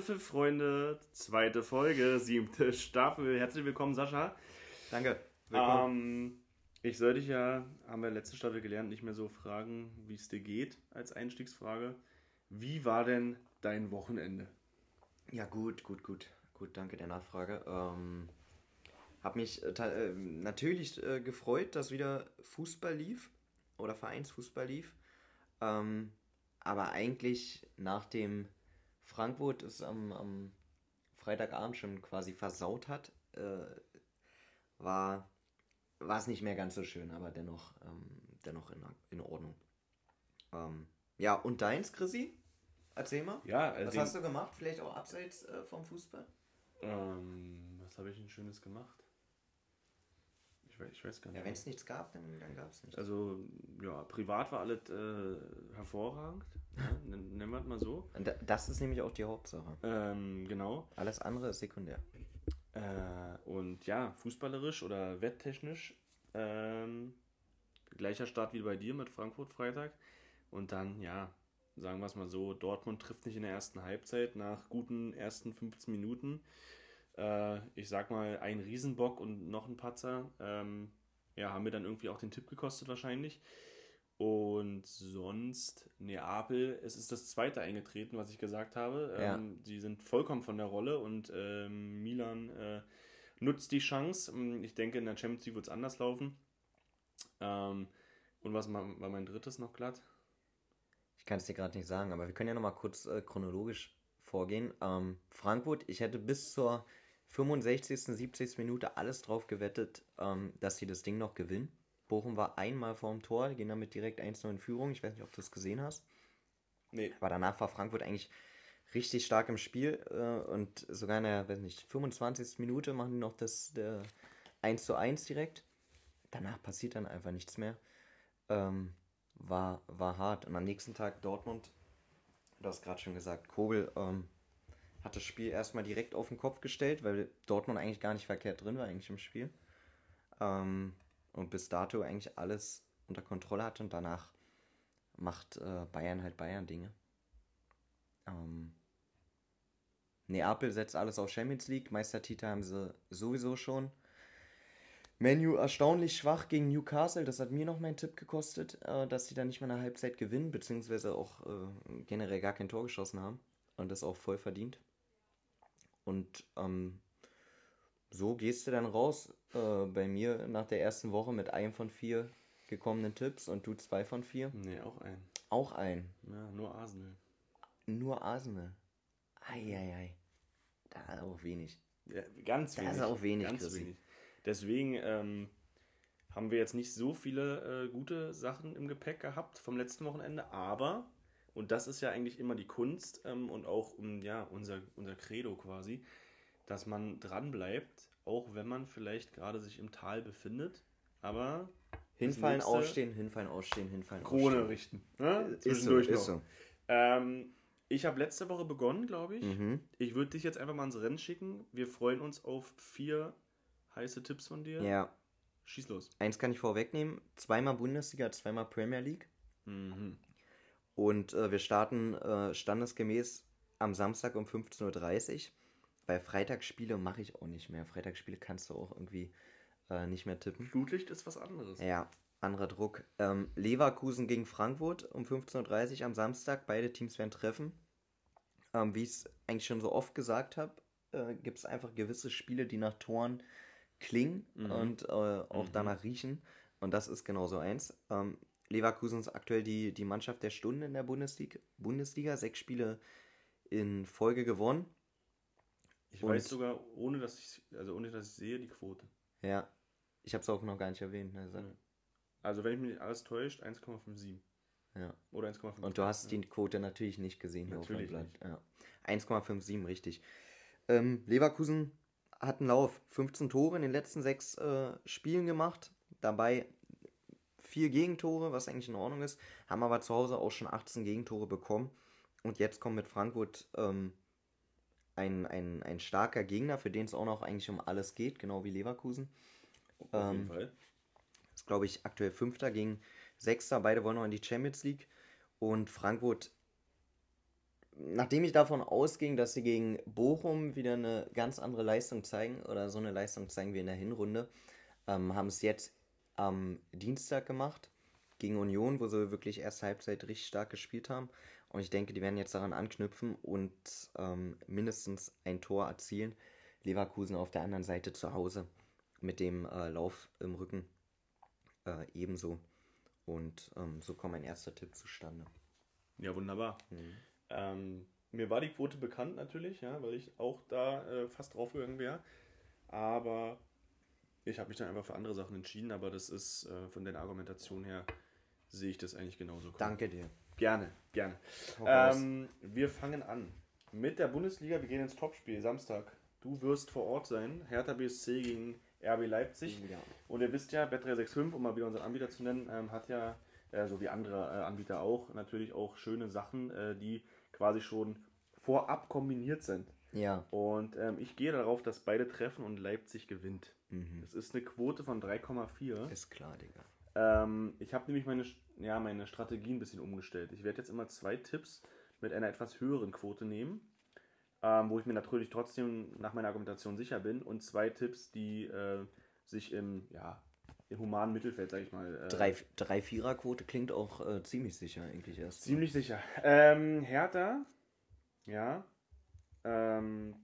Anpfiff, Freunde, zweite Folge, siebte Staffel. Herzlich willkommen, Sascha. Danke. Ähm, ich soll dich ja, haben wir letzte Staffel gelernt, nicht mehr so fragen, wie es dir geht, als Einstiegsfrage. Wie war denn dein Wochenende? Ja, gut, gut, gut. Gut, danke der Nachfrage. Ähm, hab mich äh, äh, natürlich äh, gefreut, dass wieder Fußball lief oder Vereinsfußball lief. Ähm, aber eigentlich nach dem Frankfurt es am, am Freitagabend schon quasi versaut hat, äh, war war es nicht mehr ganz so schön, aber dennoch, ähm, dennoch in, in Ordnung. Ähm, ja, und deins, Chrissy? Erzähl mal. Ja, äh, Was hast du gemacht? Vielleicht auch abseits äh, vom Fußball? Ähm, was habe ich denn Schönes gemacht? Ich weiß, gar nicht. Ja, wenn es nichts gab, dann, dann gab es nichts. Also, ja, privat war alles äh, hervorragend. Ja, nen- nennen wir es mal so. Und da- das ist nämlich auch die Hauptsache. Ähm, genau. Alles andere ist sekundär. Äh, und ja, fußballerisch oder wetttechnisch. Ähm, gleicher Start wie bei dir mit Frankfurt Freitag. Und dann, ja, sagen wir es mal so, Dortmund trifft nicht in der ersten Halbzeit nach guten ersten 15 Minuten. Äh, ich sag mal, ein Riesenbock und noch ein Patzer. Ähm, ja, haben mir dann irgendwie auch den Tipp gekostet wahrscheinlich. Und sonst, Neapel, es ist das zweite eingetreten, was ich gesagt habe. Ja. Ähm, die sind vollkommen von der Rolle und ähm, Milan äh, nutzt die Chance. Ähm, Ich denke, in der Champions League wird es anders laufen. Ähm, und was war mein drittes noch glatt? Ich kann es dir gerade nicht sagen, aber wir können ja nochmal kurz äh, chronologisch vorgehen. Ähm, Frankfurt, ich hätte bis zur 65., 70. Minute alles drauf gewettet, ähm, dass sie das Ding noch gewinnen. Bochum war einmal vorm Tor, gehen damit direkt 1-0 in Führung. Ich weiß nicht, ob du es gesehen hast. Nee. Aber danach war Frankfurt eigentlich richtig stark im Spiel äh, und sogar in der, weiß nicht, 25. Minute machen die noch das der 1 zu 1 direkt. Danach passiert dann einfach nichts mehr. Ähm, war, war hart. Und am nächsten Tag Dortmund, du hast gerade schon gesagt, Kobel ähm, hat das Spiel erstmal direkt auf den Kopf gestellt, weil Dortmund eigentlich gar nicht verkehrt drin war, eigentlich im Spiel. Ähm, und bis dato eigentlich alles unter Kontrolle hatte und danach macht äh, Bayern halt Bayern-Dinge. Ähm, Neapel setzt alles auf Champions League. Meistertitel haben sie sowieso schon. Menu erstaunlich schwach gegen Newcastle. Das hat mir noch meinen Tipp gekostet, äh, dass sie dann nicht mal eine Halbzeit gewinnen, beziehungsweise auch äh, generell gar kein Tor geschossen haben. Und das auch voll verdient. Und ähm, so gehst du dann raus äh, bei mir nach der ersten Woche mit einem von vier gekommenen Tipps und du zwei von vier. Nee, auch ein. Auch ein. Ja, nur Arsenal. Nur Arsenal. Eieiei. Da ist auch wenig. Ja, ganz wenig. ist auch wenig, Ganz Chrissy. wenig. Deswegen ähm, haben wir jetzt nicht so viele äh, gute Sachen im Gepäck gehabt vom letzten Wochenende, aber, und das ist ja eigentlich immer die Kunst ähm, und auch um, ja, unser, unser Credo quasi, dass man dran bleibt, auch wenn man vielleicht gerade sich im Tal befindet, aber Hinfallen, ausstehen, hinfallen, ausstehen, hinfallen, Krone ausstehen. richten. Ne? Ist so, Zwischendurch ist noch. so. Ähm, ich habe letzte Woche begonnen, glaube ich. Mhm. Ich würde dich jetzt einfach mal ins Rennen schicken. Wir freuen uns auf vier heiße Tipps von dir. Ja, Schieß los. eins kann ich vorwegnehmen. Zweimal Bundesliga, zweimal Premier League. Mhm. Und äh, wir starten äh, standesgemäß am Samstag um 15.30 Uhr. Bei Freitagsspiele mache ich auch nicht mehr. Freitagsspiele kannst du auch irgendwie äh, nicht mehr tippen. Flutlicht ist was anderes. Ja, anderer Druck. Ähm, Leverkusen gegen Frankfurt um 15.30 Uhr am Samstag. Beide Teams werden treffen. Ähm, wie ich es eigentlich schon so oft gesagt habe, äh, gibt es einfach gewisse Spiele, die nach Toren klingen und äh, auch danach riechen. Und das ist genau so eins. Ähm, Leverkusen ist aktuell die, die Mannschaft der Stunde in der Bundesliga. Bundesliga. Sechs Spiele in Folge gewonnen. Ich Und- weiß sogar, ohne dass ich, also ohne dass ich sehe, die Quote. Ja, ich habe es auch noch gar nicht erwähnt. Ja. Also wenn ich mich nicht alles täuscht, 1,57. Ja. Oder 1,5. Und du hast die Quote natürlich nicht gesehen hier Natürlich auf dem Blatt. Ja. 1,57, richtig. Ähm, Leverkusen hat einen Lauf. 15 Tore in den letzten sechs äh, Spielen gemacht. Dabei vier Gegentore, was eigentlich in Ordnung ist. Haben aber zu Hause auch schon 18 Gegentore bekommen. Und jetzt kommt mit Frankfurt ähm, ein, ein, ein starker Gegner, für den es auch noch eigentlich um alles geht, genau wie Leverkusen. Auf jeden ähm, Fall. ist, glaube ich, aktuell Fünfter gegen Sechster. Beide wollen noch in die Champions League. Und Frankfurt nachdem ich davon ausging, dass sie gegen Bochum wieder eine ganz andere Leistung zeigen oder so eine Leistung zeigen wie in der Hinrunde, ähm, haben es jetzt am Dienstag gemacht gegen Union, wo sie wirklich erste Halbzeit richtig stark gespielt haben. Und ich denke, die werden jetzt daran anknüpfen und ähm, mindestens ein Tor erzielen. Leverkusen auf der anderen Seite zu Hause mit dem äh, Lauf im Rücken äh, ebenso. Und ähm, so kommt mein erster Tipp zustande. Ja, wunderbar. Mhm. Ähm, mir war die Quote bekannt natürlich, ja, weil ich auch da äh, fast draufgegangen wäre. Aber ich habe mich dann einfach für andere Sachen entschieden, aber das ist äh, von der Argumentation her, sehe ich das eigentlich genauso. Kommen. Danke dir. Gerne, gerne. Ähm, wir fangen an mit der Bundesliga. Wir gehen ins Topspiel Samstag. Du wirst vor Ort sein. Hertha BSC gegen RB Leipzig. Ja. Und ihr wisst ja, Bet365, um mal wieder unseren Anbieter zu nennen, ähm, hat ja, äh, so wie andere äh, Anbieter auch, natürlich auch schöne Sachen, äh, die quasi schon vorab kombiniert sind. Ja. Und ähm, ich gehe darauf, dass beide treffen und Leipzig gewinnt. Mhm. Das ist eine Quote von 3,4. Ist klar, Digga. Ähm, ich habe nämlich meine, ja, meine Strategie ein bisschen umgestellt. Ich werde jetzt immer zwei Tipps mit einer etwas höheren Quote nehmen, ähm, wo ich mir natürlich trotzdem nach meiner Argumentation sicher bin, und zwei Tipps, die äh, sich im, ja, im humanen Mittelfeld, sag ich mal. Äh, drei, drei Vierer-Quote klingt auch äh, ziemlich sicher eigentlich erst. Ziemlich sicher. Ähm, Hertha, ja, ähm,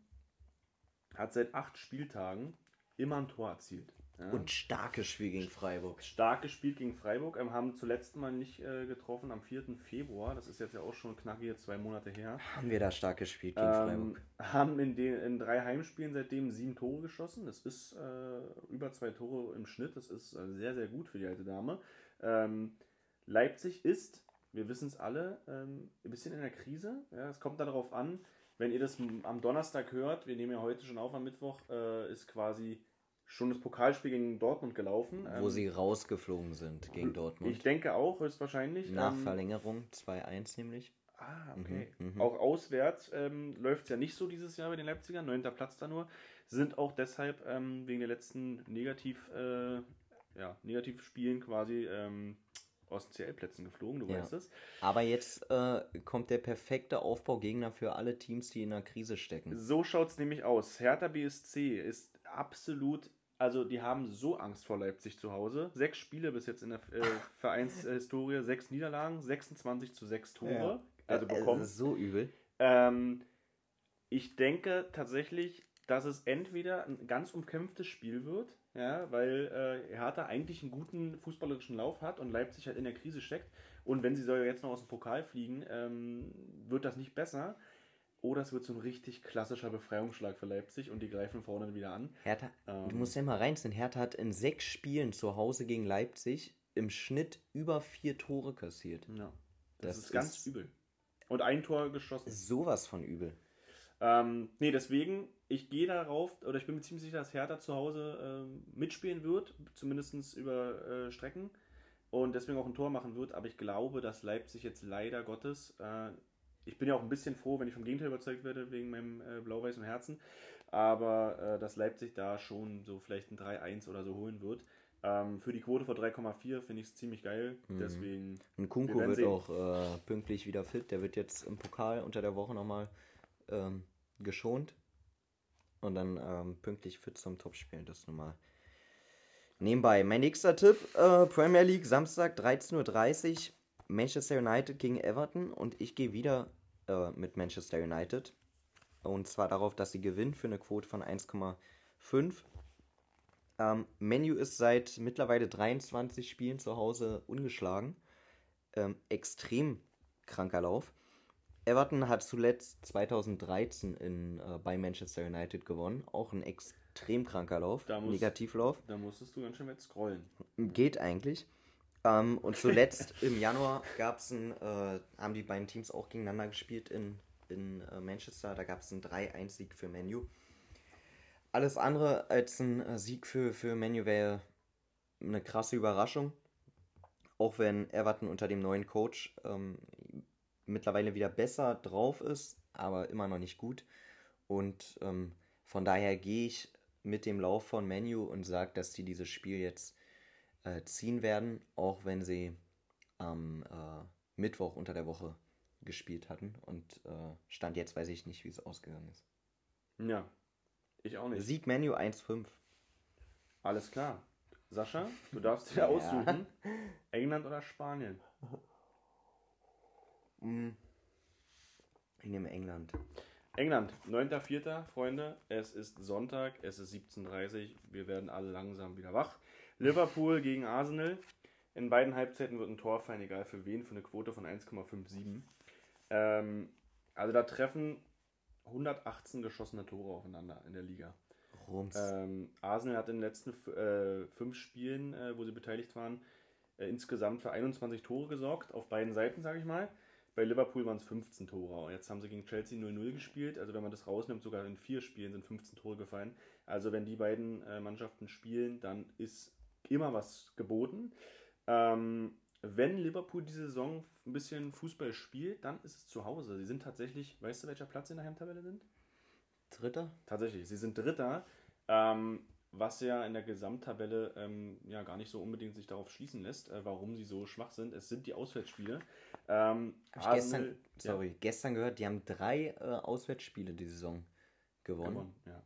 hat seit acht Spieltagen immer ein Tor erzielt. Ja. Und starkes Spiel gegen Freiburg. Starkes Spiel gegen Freiburg. Ähm, haben zuletzt mal nicht äh, getroffen am 4. Februar. Das ist jetzt ja auch schon knackige zwei Monate her. Haben wir da stark gespielt gegen ähm, Freiburg? Haben in, den, in drei Heimspielen seitdem sieben Tore geschossen. Das ist äh, über zwei Tore im Schnitt. Das ist äh, sehr, sehr gut für die alte Dame. Ähm, Leipzig ist, wir wissen es alle, ähm, ein bisschen in der Krise. Ja, es kommt darauf an, wenn ihr das am Donnerstag hört, wir nehmen ja heute schon auf am Mittwoch, äh, ist quasi schon das Pokalspiel gegen Dortmund gelaufen. Wo ähm, sie rausgeflogen sind gegen Dortmund. Ich denke auch, höchstwahrscheinlich. Nach ähm, Verlängerung 2-1 nämlich. Ah, okay. Mhm, mhm. auch auswärts ähm, läuft es ja nicht so dieses Jahr bei den Leipzigern, neunter Platz da nur. Sind auch deshalb ähm, wegen der letzten Negativ, äh, ja, Negativspielen quasi ähm, aus CL-Plätzen geflogen, du ja. weißt es. Aber jetzt äh, kommt der perfekte Aufbaugegner für alle Teams, die in einer Krise stecken. So schaut es nämlich aus. Hertha BSC ist absolut, also die haben so Angst vor Leipzig zu Hause. Sechs Spiele bis jetzt in der äh, Vereinshistorie, sechs Niederlagen, 26 zu sechs Tore. Ja. Also bekommen. Das ist so übel. Ähm, ich denke tatsächlich, dass es entweder ein ganz umkämpftes Spiel wird, ja, weil äh, Hertha eigentlich einen guten fußballerischen Lauf hat und Leipzig halt in der Krise steckt. Und wenn sie soll jetzt noch aus dem Pokal fliegen, ähm, wird das nicht besser. Oder es wird so ein richtig klassischer Befreiungsschlag für Leipzig und die greifen vorne wieder an. Hertha, ähm, du musst ja mal reinziehen. Hertha hat in sechs Spielen zu Hause gegen Leipzig im Schnitt über vier Tore kassiert. Ja. Das, das ist ganz ist übel. Und ein Tor geschossen. Sowas von übel. Ähm, nee, deswegen, ich gehe darauf, oder ich bin mir ziemlich sicher, dass Hertha zu Hause äh, mitspielen wird, zumindest über äh, Strecken und deswegen auch ein Tor machen wird, aber ich glaube, dass Leipzig jetzt leider Gottes, äh, ich bin ja auch ein bisschen froh, wenn ich vom Gegenteil überzeugt werde, wegen meinem äh, blau-weißen Herzen, aber äh, dass Leipzig da schon so vielleicht ein 3-1 oder so holen wird. Ähm, für die Quote vor 3,4 finde ich es ziemlich geil. Mhm. Deswegen. Und Kunko wird sehen. auch äh, pünktlich wieder fit. Der wird jetzt im Pokal unter der Woche nochmal ähm, geschont und dann ähm, pünktlich fit zum Topspiel. Das nun mal nebenbei. Mein nächster Tipp: äh, Premier League Samstag 13.30 Uhr. Manchester United gegen Everton und ich gehe wieder äh, mit Manchester United. Und zwar darauf, dass sie gewinnen für eine Quote von 1,5. Ähm, Menu ist seit mittlerweile 23 Spielen zu Hause ungeschlagen. Ähm, extrem kranker Lauf. Everton hat zuletzt 2013 in, äh, bei Manchester United gewonnen. Auch ein extrem kranker Lauf, da muss, Negativlauf. Da musstest du ganz schön mit scrollen. Geht eigentlich. Ähm, und zuletzt im Januar gab's ein, äh, haben die beiden Teams auch gegeneinander gespielt in, in äh, Manchester. Da gab es einen 3-1-Sieg für Menu. Alles andere als ein äh, Sieg für, für Menu wäre eine krasse Überraschung. Auch wenn Everton unter dem neuen Coach ähm, mittlerweile wieder besser drauf ist, aber immer noch nicht gut. Und ähm, von daher gehe ich mit dem Lauf von Menu und sage, dass die dieses Spiel jetzt äh, ziehen werden, auch wenn sie am äh, Mittwoch unter der Woche gespielt hatten. Und äh, Stand jetzt weiß ich nicht, wie es ausgegangen ist. Ja, ich auch nicht. Sieg Menu 1-5. Alles klar. Sascha, du darfst dir Ja. aussuchen. England oder Spanien? Mm. Ich nehme England. England, 9.4., Freunde. Es ist Sonntag, es ist 17.30 Uhr. Wir werden alle langsam wieder wach. Liverpool gegen Arsenal. In beiden Halbzeiten wird ein Tor fallen, egal für wen, für eine Quote von 1,57. Ähm, also da treffen 118 geschossene Tore aufeinander in der Liga. Rums. Ähm, Arsenal hat in den letzten äh, fünf Spielen, äh, wo sie beteiligt waren, äh, insgesamt für 21 Tore gesorgt, auf beiden Seiten, sage ich mal. Bei Liverpool waren es 15 Tore. Und Jetzt haben sie gegen Chelsea 0-0 gespielt. Also wenn man das rausnimmt, sogar in vier Spielen sind 15 Tore gefallen. Also wenn die beiden äh, Mannschaften spielen, dann ist immer was geboten. Ähm, wenn Liverpool diese Saison ein bisschen Fußball spielt, dann ist es zu Hause. Sie sind tatsächlich, weißt du, welcher Platz in der Heimtabelle sind? Dritter? Tatsächlich, sie sind Dritter, ähm, was ja in der Gesamttabelle ähm, ja gar nicht so unbedingt sich darauf schließen lässt, äh, warum sie so schwach sind. Es sind die Auswärtsspiele. Ähm, Arsenal- gestern, sorry, gestern gehört, die haben drei äh, Auswärtsspiele die Saison ja, gewonnen. gewonnen. Ja.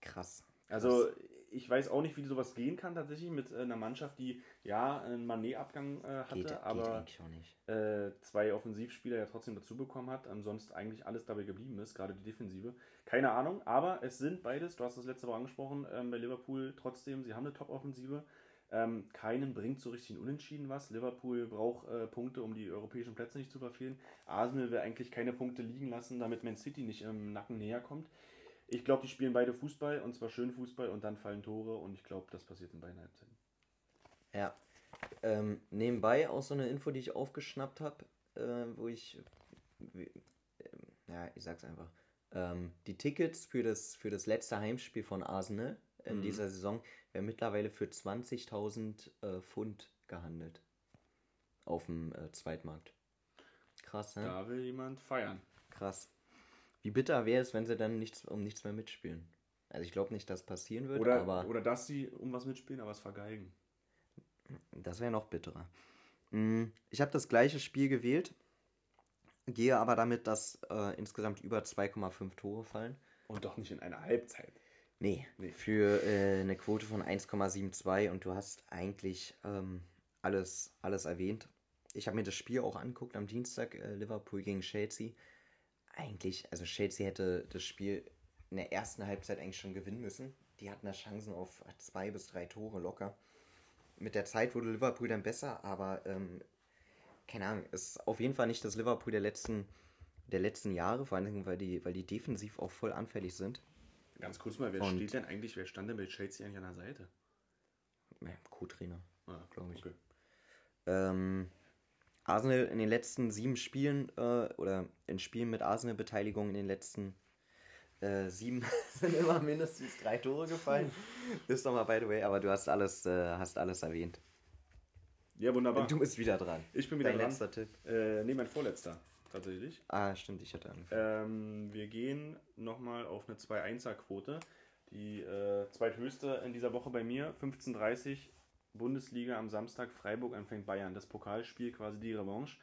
Krass. Also ich weiß auch nicht, wie sowas gehen kann tatsächlich mit äh, einer Mannschaft, die ja einen Manet-Abgang äh, hatte, Geht, geht aber nicht. äh, zwei Offensivspieler ja trotzdem dazu bekommen hat, ansonsten eigentlich alles dabei geblieben ist, gerade die Defensive. Keine Ahnung, aber es sind beides, du hast das letzte Woche angesprochen, ähm, bei Liverpool trotzdem, sie haben eine Top-Offensive. Ähm, keinen bringt so richtig ein Unentschieden was. Liverpool braucht äh, Punkte, um die europäischen Plätze nicht zu verfehlen. Arsenal will eigentlich keine Punkte liegen lassen, damit Man City nicht im Nacken näher kommt. Ich glaube, die spielen beide Fußball und zwar schön Fußball und dann fallen Tore und ich glaube, das passiert in beiden Halbzeiten. Ja. Ähm, nebenbei auch so eine Info, die ich aufgeschnappt habe, äh, wo ich, wie, ähm, ja, ich sag's einfach, ähm, die Tickets für das, für das letzte Heimspiel von Arsenal in Mhm. dieser Saison werden mittlerweile für 20.000 äh, Pfund gehandelt. Auf dem äh, Zweitmarkt. Krass, ne? Da will jemand feiern. Krass. Wie bitter wäre es, wenn sie dann nichts, um nichts mehr mitspielen? Also ich glaube nicht, dass passieren wird, Oder, aber oder dass sie um was mitspielen, aber es vergeigen. das wäre noch bitterer. Mm, Ich habe das gleiche Spiel gewählt, gehe aber damit, dass äh, insgesamt über 2,5 Tore fallen. Und doch nicht in einer Halbzeit. Nee, Nee. für äh, eine Quote von 1,72 und du hast eigentlich ähm, alles, alles erwähnt. Ich habe mir das Spiel auch angeguckt am Dienstag, äh, Liverpool gegen Chelsea. Eigentlich, also Chelsea hätte das Spiel in der ersten Halbzeit eigentlich schon gewinnen müssen. Die hatten da Chancen auf zwei bis drei Tore locker. Mit der Zeit wurde Liverpool dann besser, aber ähm, keine Ahnung, ist auf jeden Fall nicht das Liverpool der letzten, der letzten Jahre, vor allem weil die, weil die defensiv auch voll anfällig sind. Ganz kurz mal, wer Und- steht denn eigentlich, wer stand denn bei Chelsea eigentlich an der Seite? Ja, Co-Trainer. Ah, Glaub ich. Okay. Ähm, Arsenal in den letzten sieben Spielen äh, oder in Spielen mit Arsenal-Beteiligung in den letzten äh, sieben sind immer mindestens drei Tore gefallen. Ist doch mal by the way, aber du hast alles, äh, hast alles erwähnt. Ja, wunderbar. Du bist wieder dran. Ich bin wieder Dein dran. letzter Tipp. Äh, nee, mein vorletzter, tatsächlich. Ah, stimmt, ich hatte angefangen. Ähm, wir gehen nochmal auf eine 2-1er-Quote. Die äh, zweithöchste in dieser Woche bei mir. 15.30 Bundesliga am Samstag. Freiburg empfängt Bayern. Das Pokalspiel, quasi die Revanche.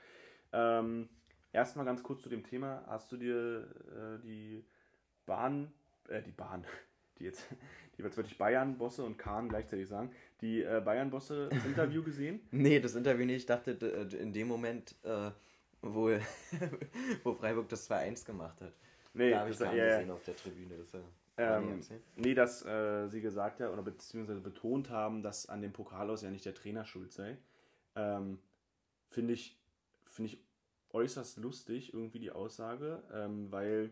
Ähm, erstmal ganz kurz zu dem Thema. Hast du dir äh, die Bahn, äh, die Bahn, die jetzt, die jetzt wirklich Bayern-Bosse und Kahn gleichzeitig sagen, die äh, Bayern-Bosse Interview gesehen? Nee, das Interview nicht. Ich dachte d- in dem Moment, äh, wo, wo Freiburg das 2-1 gemacht hat. Nee, da habe ich das- gar ja, ja. gesehen auf der Tribüne. Das, äh, Ähm, nee, dass äh, sie gesagt haben oder beziehungsweise betont haben, dass an dem Pokal aus ja nicht der Trainer schuld sei. Ähm, Finde ich, find ich äußerst lustig, irgendwie die Aussage, ähm, weil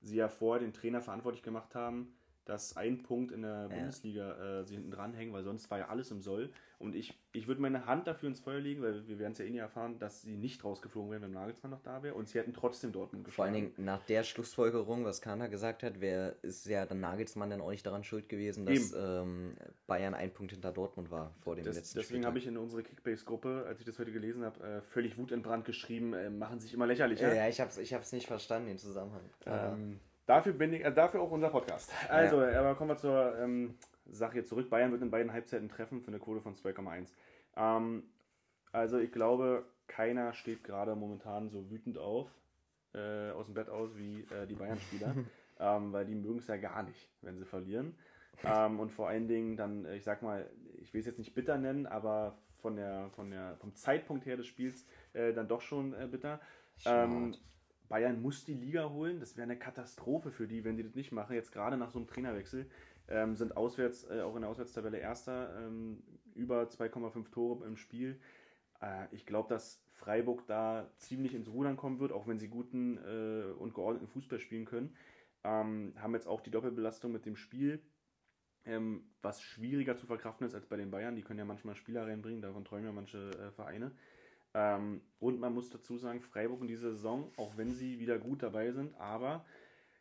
sie ja vorher den Trainer verantwortlich gemacht haben, dass ein Punkt in der Bundesliga äh, sie hinten dranhängen, weil sonst war ja alles im Soll. Und ich, ich würde meine Hand dafür ins Feuer legen, weil wir werden es ja eh nie erfahren, dass sie nicht rausgeflogen wären, wenn Nagelsmann noch da wäre. Und sie hätten trotzdem Dortmund Vor allen geschlagen. Dingen nach der Schlussfolgerung, was Kana gesagt hat, wär, ist ja dann Nagelsmann dann auch nicht daran schuld gewesen, dass ähm, Bayern ein Punkt hinter Dortmund war vor dem Das, letzten deswegen habe ich in unsere Kickbase-Gruppe, als ich das heute gelesen habe, äh, völlig wutentbrannt geschrieben, äh, machen sich immer lächerlicher. Ja, ja, ich hab's, ich hab's nicht verstanden, den Zusammenhang. Ähm, dafür bin ich, äh, dafür auch unser Podcast. Also, aber kommen wir zur ähm, Sache zurück. Bayern wird in beiden Halbzeiten treffen für eine Quote von 2,1. Ähm, also ich glaube, keiner steht gerade momentan so wütend auf, äh, aus dem Bett aus wie äh, die Bayern-Spieler, ähm, weil die mögen es ja gar nicht, wenn sie verlieren. Ähm, und vor allen Dingen dann, äh, ich sag mal, ich will es jetzt nicht bitter nennen, aber von der, von der, vom Zeitpunkt her des Spiels äh, dann doch schon äh, bitter. Ähm, Bayern muss die Liga holen. Das wäre eine Katastrophe für die, wenn die das nicht machen. Jetzt gerade nach so einem Trainerwechsel ähm, sind auswärts, äh, auch in der Auswärtstabelle Erster, ähm, über 2,5 Tore im Spiel. Äh, ich glaube, dass Freiburg da ziemlich ins Rudern kommen wird, auch wenn sie guten äh, und geordneten Fußball spielen können. Ähm, haben jetzt auch die Doppelbelastung mit dem Spiel, ähm, was schwieriger zu verkraften ist als bei den Bayern. Die können ja manchmal Spieler reinbringen, davon träumen ja manche äh, Vereine. Ähm, und man muss dazu sagen, Freiburg in dieser Saison, auch wenn sie wieder gut dabei sind, aber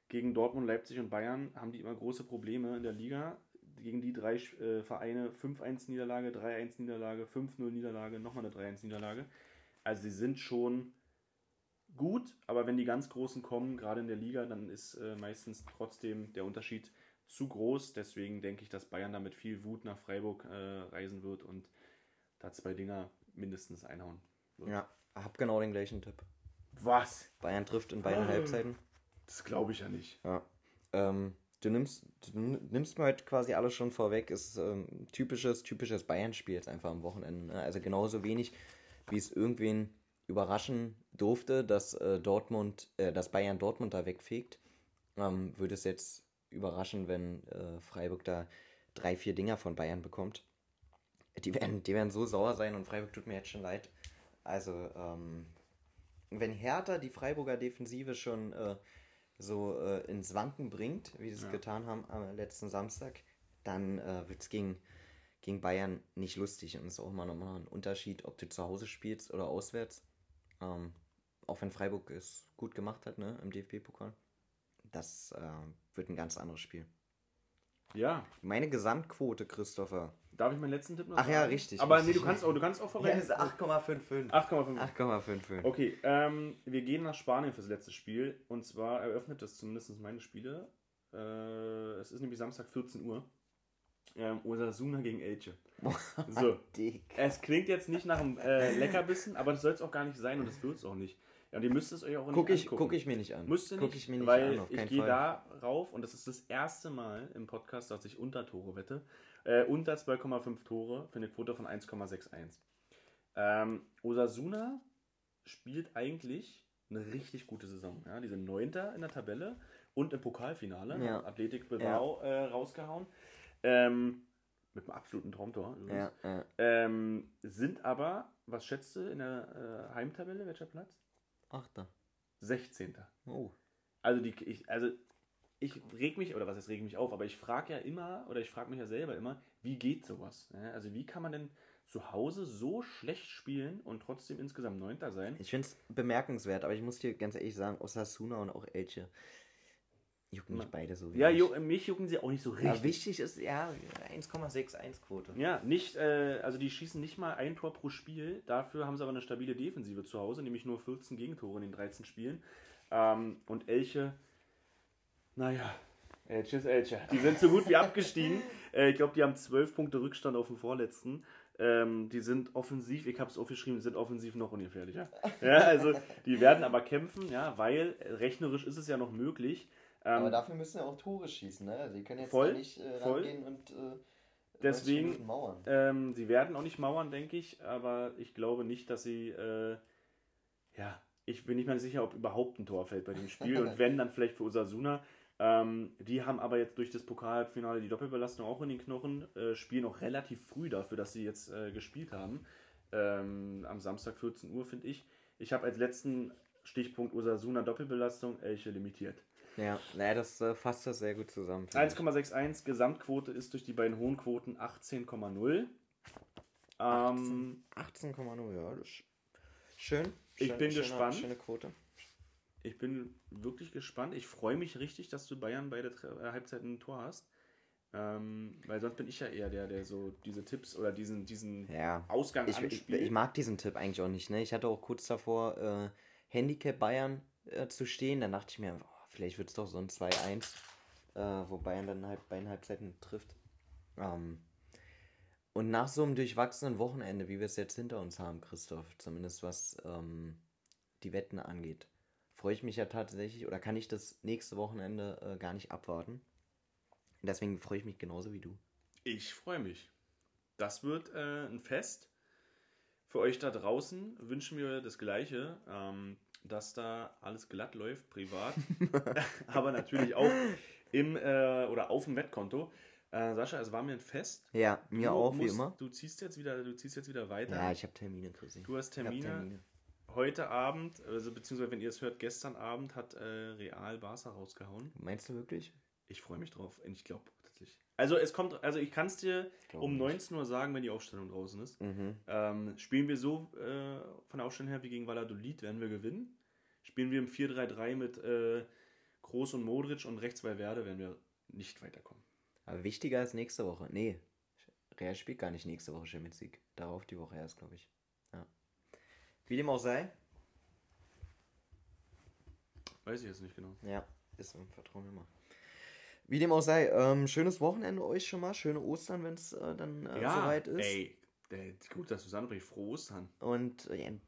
gegen Dortmund, Leipzig und Bayern haben die immer große Probleme in der Liga. Gegen die drei äh, Vereine 5-1 Niederlage, 3-1 Niederlage, 5-0 Niederlage, nochmal eine 3-1 Niederlage. Also sie sind schon gut, aber wenn die ganz Großen kommen, gerade in der Liga, dann ist äh, meistens trotzdem der Unterschied zu groß. Deswegen denke ich, dass Bayern da mit viel Wut nach Freiburg äh, reisen wird und da zwei Dinger mindestens einhauen. Ja, hab genau den gleichen Tipp. Was? Bayern trifft in beiden oh, Halbzeiten. Das glaube ich ja nicht. Ja. Ähm, du nimmst, du nimmst mir halt quasi alles schon vorweg. Ist ähm, typisches, typisches Bayern-Spiel jetzt einfach am Wochenende. Ne? Also genauso wenig, wie es irgendwen überraschen durfte, dass äh, Dortmund, äh, dass Bayern Dortmund da wegfegt, ähm, würde es jetzt überraschen, wenn äh, Freiburg da drei, vier Dinger von Bayern bekommt. Die werden, die werden so sauer sein und Freiburg tut mir jetzt schon leid. Also, ähm, wenn Hertha die Freiburger Defensive schon äh, so äh, ins Wanken bringt, wie sie es ja. getan haben am letzten Samstag, dann äh, wird es gegen, gegen Bayern nicht lustig. Und es ist auch immer nochmal ein Unterschied, ob du zu Hause spielst oder auswärts. Ähm, auch wenn Freiburg es gut gemacht hat, ne, im DFB-Pokal. Das äh, wird ein ganz anderes Spiel. Ja. Meine Gesamtquote, Christopher. Darf ich meinen letzten Tipp noch Ach sagen? ja, richtig. Aber nee, du kannst auch, du kannst auch vorweg. Ja, 8,55. 8,55. Okay, ähm, wir gehen nach Spanien fürs letzte Spiel. Und zwar eröffnet das zumindest meine Spiele. Äh, es ist nämlich Samstag 14 Uhr. Ähm, Osasuna gegen Elche. So. es klingt jetzt nicht nach einem äh, Leckerbissen, aber das soll es auch gar nicht sein und das wird es auch nicht. Ja, und ihr müsst es euch auch nicht guck ich, angucken. Guck ich mir nicht an. Müsst ihr nicht, ich mir nicht weil an, ich gehe da rauf und das ist das erste Mal im Podcast, dass ich unter Tore wette. Äh, unter 2,5 Tore für eine Quote von 1,61. Ähm, Osasuna spielt eigentlich eine richtig gute Saison. Ja? Die sind Neunter in der Tabelle und im Pokalfinale. Ja. Athletik Bilbao ja. äh, rausgehauen. Ähm, mit einem absoluten Traumtor. Ja, ähm, sind aber, was schätzt du in der äh, Heimtabelle? Welcher Platz? Achter. 16. Oh. Also, die, ich, also ich reg mich, oder was heißt reg mich auf, aber ich frage ja immer, oder ich frage mich ja selber immer, wie geht sowas? Also wie kann man denn zu Hause so schlecht spielen und trotzdem insgesamt Neunter sein? Ich finde es bemerkenswert, aber ich muss dir ganz ehrlich sagen, Osasuna und auch Elche jucken mich beide so. Ja, ju mich jucken sie auch nicht so richtig. Aber wichtig ist ja 1,61 Quote. Ja, nicht, äh, also die schießen nicht mal ein Tor pro Spiel. Dafür haben sie aber eine stabile Defensive zu Hause, nämlich nur 14 Gegentore in den 13 Spielen. Ähm, und Elche, naja, Elche ist Elche. Die sind so gut wie abgestiegen. Äh, ich glaube, die haben 12 Punkte Rückstand auf dem vorletzten. Ähm, die sind offensiv, ich habe es aufgeschrieben, sind offensiv noch ungefährlicher. Ja, also die werden aber kämpfen, ja, weil rechnerisch ist es ja noch möglich. Ähm, Aber dafür müssen ja auch Tore schießen, ne? Die können jetzt voll, nicht äh, voll. rangehen und äh, deswegen mauern. Ähm, sie werden auch nicht mauern, denke ich, aber ich glaube nicht, dass sie äh, ja, ich bin nicht mal sicher, ob überhaupt ein Tor fällt bei dem Spiel und wenn, dann vielleicht für Osasuna. Ähm, die haben aber jetzt durch das Pokalfinale die Doppelbelastung auch in den Knochen, äh, spielen auch relativ früh dafür, dass sie jetzt äh, gespielt haben. Ähm, am Samstag 14 Uhr, finde ich. Ich habe als letzten Stichpunkt Osasuna Doppelbelastung, Elche limitiert. Ja, naja, das äh, fasst das sehr gut zusammen. 1,61 Gesamtquote ist durch die beiden hohen Quoten 18,0. Ähm, 18,0, ja, das ist schön. Ich bin schöne, gespannt. Schöne Quote. Ich bin wirklich gespannt. Ich freue mich richtig, dass du Bayern beide äh, Halbzeiten ein Tor hast. Ähm, weil sonst bin ich ja eher der, der so diese Tipps oder diesen, diesen ja. Ausgang ich, ich, ich, mag diesen Tipp eigentlich auch nicht. Ne? Ich hatte auch kurz davor äh, Handicap Bayern äh, zu stehen. Dann dachte ich mir, oh, Vielleicht wird es doch so ein 2-1, äh, wo Bayern dann halb, beiden Halbzeiten trifft. Ähm, Und nach so einem durchwachsenen Wochenende, wie wir es jetzt hinter uns haben, Christoph, zumindest was ähm, die Wetten angeht, freue ich mich ja tatsächlich oder kann ich das nächste Wochenende äh, gar nicht abwarten. Deswegen freue ich mich genauso wie du. Ich freue mich. Das wird äh, ein Fest. Für euch da draußen wünschen wir das Gleiche, ähm, dass da alles glatt läuft, privat, aber natürlich auch im äh, oder auf dem Wettkonto. Äh, Sascha, es war mir ein Fest. Ja, mir Du auch, wie musst- immer. Du ziehst jetzt wieder, du ziehst jetzt wieder weiter. Ja, ich habe Termine, Chrissy. Du hast hab Termine. Heute Abend, also beziehungsweise wenn ihr es hört, gestern Abend hat äh, Real Barca rausgehauen. Meinst du wirklich? Ich freue mich drauf. Und ich glaube tatsächlich. Also es kommt, also ich kann es dir Glaub um nicht. 19 Uhr sagen, wenn die Aufstellung draußen ist. Mhm. Ähm, spielen wir so äh, von der Aufstellung her wie gegen Valladolid, werden wir gewinnen. Spielen wir im 4-3-3 mit äh, Groß und Modric und rechts Valverde, werden wir nicht weiterkommen. Aber wichtiger ist nächste Woche. Nee, Real spielt gar nicht nächste Woche Champions League. Darauf die Woche erst, glaube ich. Ja. Wie dem auch sei. Weiß ich jetzt nicht genau. Ja, ist so, Vertrauen immer. Wie dem auch sei, ähm, schönes Wochenende euch schon mal, schöne Ostern, wenn es äh, dann äh, soweit ist. ey, gut, dass du es ansprichst. Frohe Ostern. Und äh,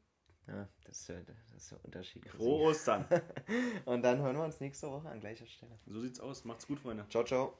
ja, das ist, ja, das ist der Unterschied. Frohe Ostern. Und dann hören wir uns nächste Woche an gleicher Stelle. so sieht's aus. Macht's gut, Freunde. Ciao, ciao.